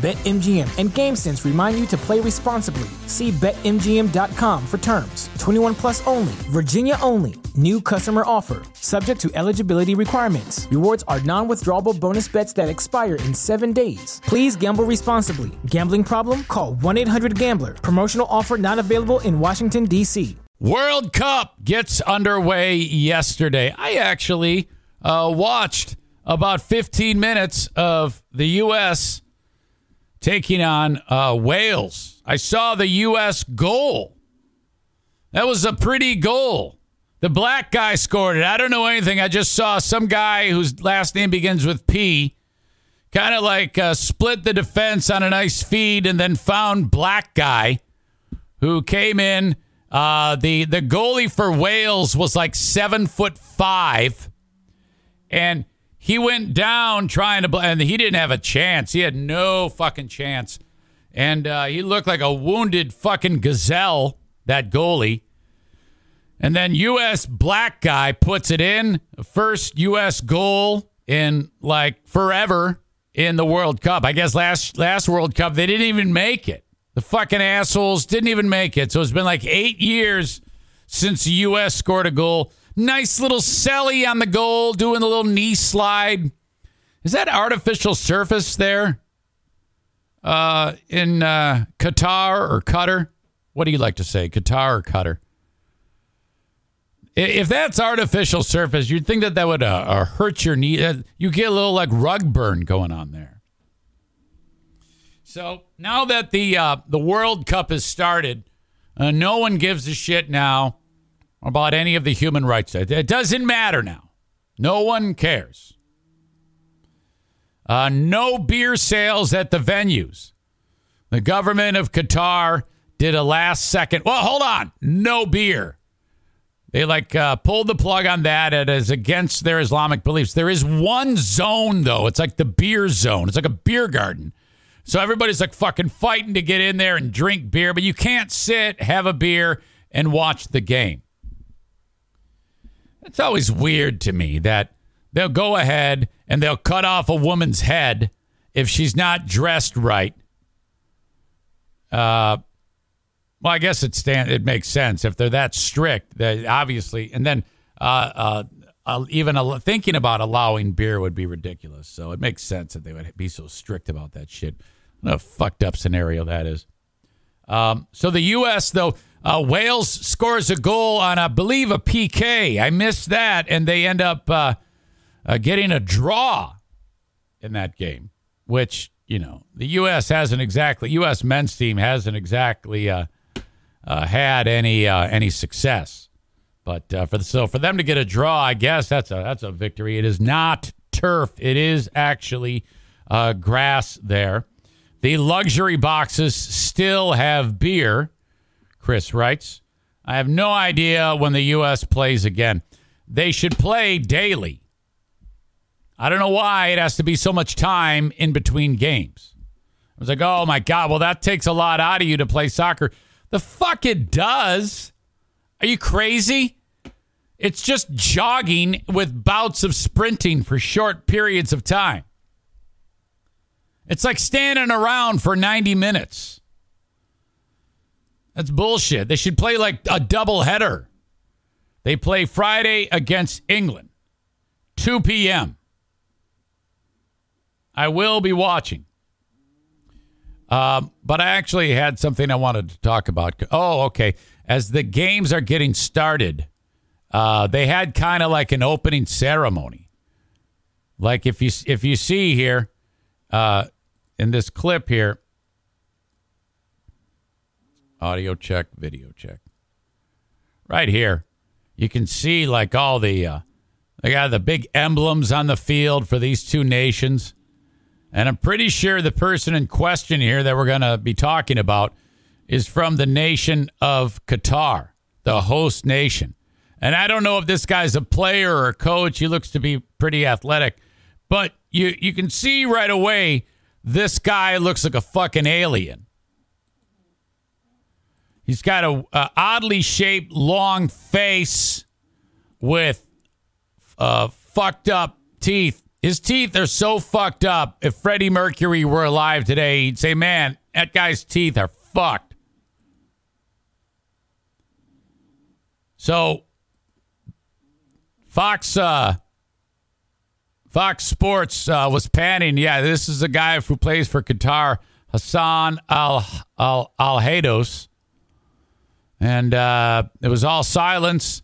BetMGM and GameSense remind you to play responsibly. See BetMGM.com for terms. 21 plus only, Virginia only. New customer offer, subject to eligibility requirements. Rewards are non withdrawable bonus bets that expire in seven days. Please gamble responsibly. Gambling problem? Call 1 800 Gambler. Promotional offer not available in Washington, D.C. World Cup gets underway yesterday. I actually uh, watched about 15 minutes of the U.S. taking on uh, Wales. I saw the U.S. goal. That was a pretty goal. The black guy scored it. I don't know anything. I just saw some guy whose last name begins with P kind of like uh, split the defense on a nice feed and then found black guy who came in. Uh, the the goalie for Wales was like seven foot five, and he went down trying to, and he didn't have a chance. He had no fucking chance, and uh, he looked like a wounded fucking gazelle. That goalie. And then U.S. black guy puts it in. First U.S. goal in like forever in the World Cup. I guess last last World Cup they didn't even make it. The fucking assholes didn't even make it. So it's been like eight years since the U.S. scored a goal. Nice little Selly on the goal, doing the little knee slide. Is that artificial surface there? Uh, in uh, Qatar or Qatar? What do you like to say, Qatar or Qatar? If that's artificial surface, you'd think that that would uh, uh, hurt your knee. Uh, you get a little like rug burn going on there. So now that the uh, the World Cup has started, no one gives a shit now about any of the human rights. It doesn't matter now. No one cares. Uh, no beer sales at the venues. The government of Qatar did a last second. Well, hold on. No beer. They like uh, pulled the plug on that. It is against their Islamic beliefs. There is one zone though. It's like the beer zone. It's like a beer garden. So everybody's like fucking fighting to get in there and drink beer, but you can't sit, have a beer, and watch the game. It's always weird to me that they'll go ahead and they'll cut off a woman's head if she's not dressed right. Uh, well, I guess it stand it makes sense if they're that strict. They obviously, and then uh, uh, uh, even a, thinking about allowing beer would be ridiculous. So it makes sense that they would be so strict about that shit. What a fucked up scenario that is. Um, so the U.S. though, uh, Wales scores a goal on, I believe, a PK. I missed that, and they end up uh, uh, getting a draw in that game, which you know the U.S. hasn't exactly. U.S. men's team hasn't exactly uh, uh, had any uh, any success. But for the, so for them to get a draw, I guess that's a that's a victory. It is not turf; it is actually grass there. The luxury boxes still have beer. Chris writes, "I have no idea when the U.S. plays again. They should play daily. I don't know why it has to be so much time in between games." I was like, "Oh my god! Well, that takes a lot out of you to play soccer." The fuck it does. Are you crazy? It's just jogging with bouts of sprinting for short periods of time. It's like standing around for 90 minutes. That's bullshit. They should play like a double header. They play Friday against England, 2 p.m. I will be watching. Um, but I actually had something I wanted to talk about. Oh, okay. As the games are getting started, uh, they had kind of like an opening ceremony. Like if you if you see here uh, in this clip here, audio check, video check. right here. You can see like all the uh, they got the big emblems on the field for these two nations. And I'm pretty sure the person in question here that we're going to be talking about is from the nation of Qatar, the host nation. And I don't know if this guy's a player or a coach. He looks to be pretty athletic, but you you can see right away this guy looks like a fucking alien. He's got a, a oddly shaped long face with uh, fucked up teeth. His teeth are so fucked up. If Freddie Mercury were alive today, he'd say, "Man, that guy's teeth are fucked." So Fox uh, Fox Sports uh, was panning. Yeah, this is a guy who plays for Qatar, Hassan Al Al Al Haydos, and uh, it was all silence.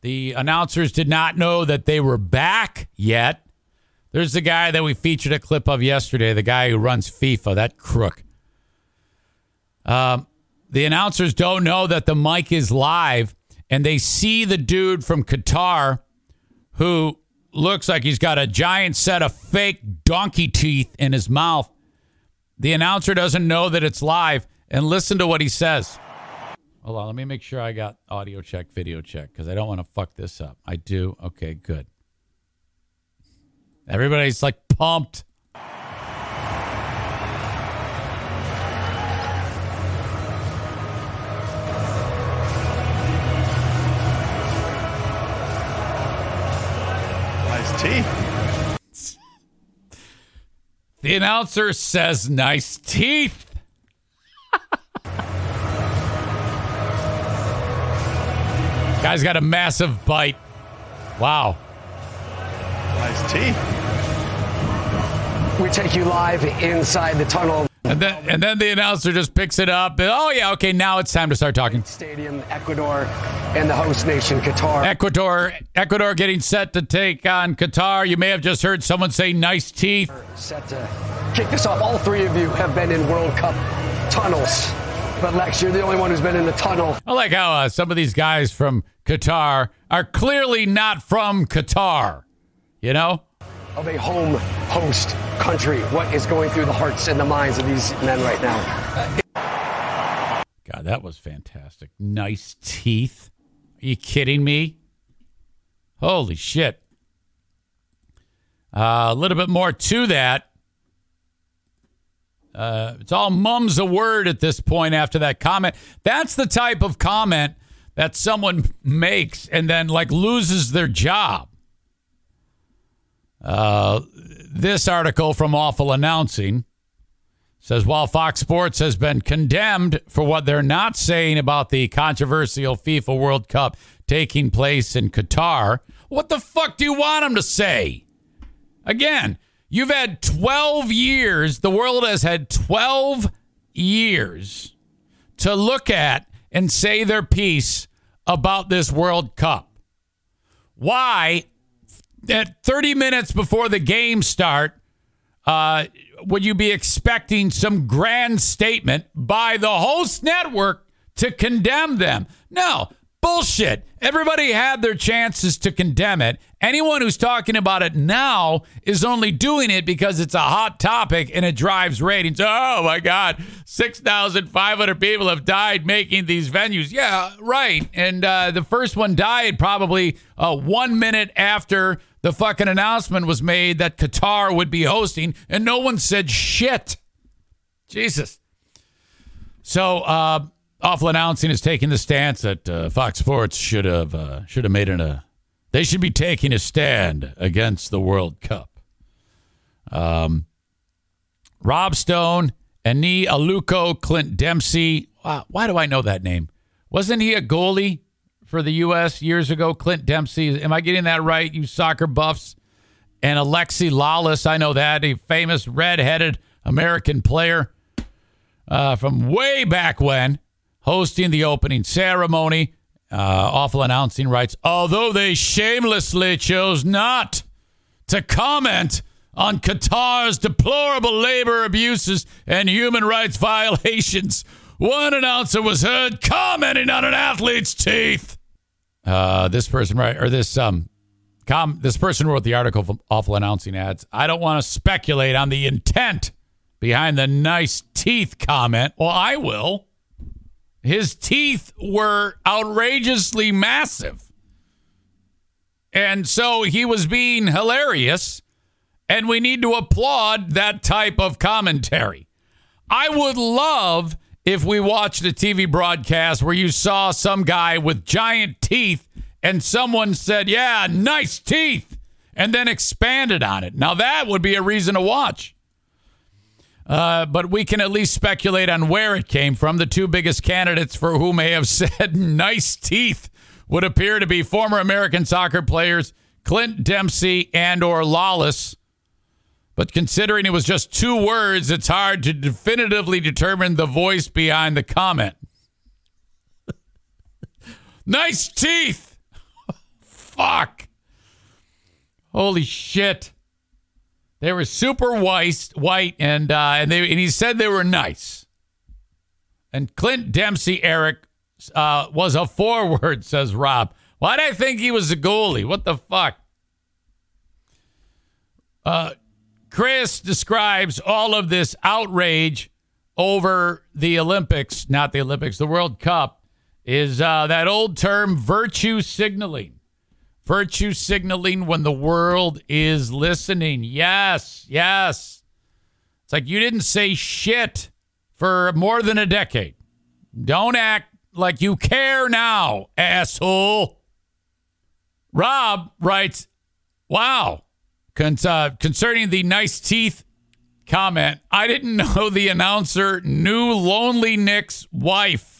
The announcers did not know that they were back yet. There's the guy that we featured a clip of yesterday, the guy who runs FIFA, that crook. Um, the announcers don't know that the mic is live, and they see the dude from Qatar who looks like he's got a giant set of fake donkey teeth in his mouth. The announcer doesn't know that it's live, and listen to what he says. Hold on, let me make sure I got audio check, video check, because I don't want to fuck this up. I do. Okay, good. Everybody's like pumped. Nice teeth. The announcer says, nice teeth. Guy's got a massive bite. Wow. Nice teeth. We take you live inside the tunnel. And then, and then the announcer just picks it up. And, oh, yeah, okay, now it's time to start talking. Stadium, Ecuador, and the host nation, Qatar. Ecuador, Ecuador getting set to take on Qatar. You may have just heard someone say nice teeth. Set to kick this off. All three of you have been in World Cup tunnels. But Lex, you're the only one who's been in the tunnel. I like how uh, some of these guys from Qatar are clearly not from Qatar. You know? Of a home host country. What is going through the hearts and the minds of these men right now? God, that was fantastic. Nice teeth. Are you kidding me? Holy shit. Uh, a little bit more to that. Uh, it's all mum's a word at this point after that comment. That's the type of comment that someone makes and then like loses their job. Uh, this article from Awful Announcing says while Fox Sports has been condemned for what they're not saying about the controversial FIFA World Cup taking place in Qatar, what the fuck do you want them to say? Again, you've had 12 years, the world has had 12 years to look at and say their piece about this World Cup. Why, at 30 minutes before the game start, uh, would you be expecting some grand statement by the host network to condemn them? No, bullshit. Everybody had their chances to condemn it. Anyone who's talking about it now is only doing it because it's a hot topic and it drives ratings. Oh my God, 6,500 people have died making these venues. Yeah, right. And uh, the first one died probably uh, one minute after the fucking announcement was made that Qatar would be hosting, and no one said shit. Jesus. So, uh, awful announcing is taking the stance that uh, Fox Sports should have uh, should have made an uh, they should be taking a stand against the World Cup. Um, Rob Stone, Eni Aluko, Clint Dempsey. Wow, why do I know that name? Wasn't he a goalie for the U.S. years ago? Clint Dempsey. Am I getting that right? You soccer buffs. And Alexi Lalas. I know that. A famous red-headed American player uh, from way back when, hosting the opening ceremony. Uh, awful announcing writes. although they shamelessly chose not to comment on Qatar's deplorable labor abuses and human rights violations, one announcer was heard commenting on an athlete's teeth. Uh, this person right or this um com this person wrote the article from awful announcing adds. I don't want to speculate on the intent behind the nice teeth comment. Well, I will. His teeth were outrageously massive. And so he was being hilarious, and we need to applaud that type of commentary. I would love if we watched a TV broadcast where you saw some guy with giant teeth and someone said, Yeah, nice teeth, and then expanded on it. Now, that would be a reason to watch. Uh, but we can at least speculate on where it came from. The two biggest candidates for who may have said nice teeth would appear to be former American soccer players Clint Dempsey and or Lalas. But considering it was just two words, it's hard to definitively determine the voice behind the comment. nice teeth. Fuck. Holy shit. They were super white, white, and uh, and they and he said they were nice. And Clint Dempsey, Eric, uh, was a forward, says Rob. Why'd I think he was a goalie? What the fuck? Uh, Chris describes all of this outrage over the Olympics, not the Olympics, the World Cup, is uh, that old term virtue signaling. Virtue signaling when the world is listening. Yes, yes. It's like you didn't say shit for more than a decade. Don't act like you care now, asshole. Rob writes, Wow. Con- uh, concerning the nice teeth comment, I didn't know the announcer knew Lonely Nick's wife.